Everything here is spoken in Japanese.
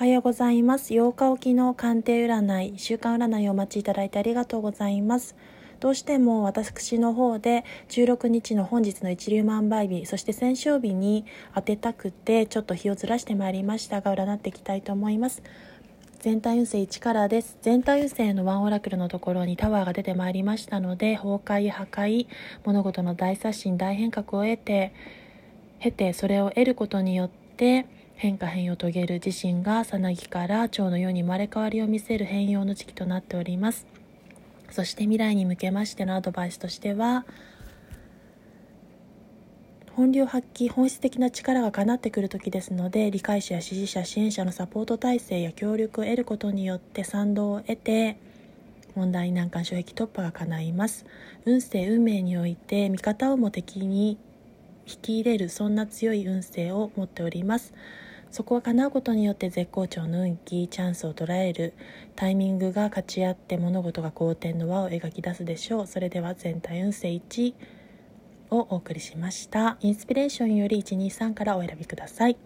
おはようございます。8日おきの鑑定占い、週間占いをお待ちいただいてありがとうございます。どうしても私の方で16日の本日の一粒万倍日、そして戦勝日に当てたくて、ちょっと日をずらしてまいりましたが、占っていきたいと思います。全体運勢1からです。全体運勢のワンオラクルのところにタワーが出てまいりましたので、崩壊、破壊、物事の大刷新、大変革を得て、経て、それを得ることによって、変化変容を遂げる自身がさなぎから蝶のように生まれ変わりを見せる変容の時期となっております。そして未来に向けましてのアドバイスとしては本領発揮本質的な力が叶ってくる時ですので理解者や支持者支援者のサポート体制や協力を得ることによって賛同を得て問題難関障壁突破が叶います。運勢運命において味方をも敵に引き入れるそんな強い運勢を持っております。そこは叶うことによって絶好調の運気チャンスを捉えるタイミングが勝ち合って物事が好転の輪を描き出すでしょう。それでは全体運勢1をお送りしました。インスピレーションより123からお選びください。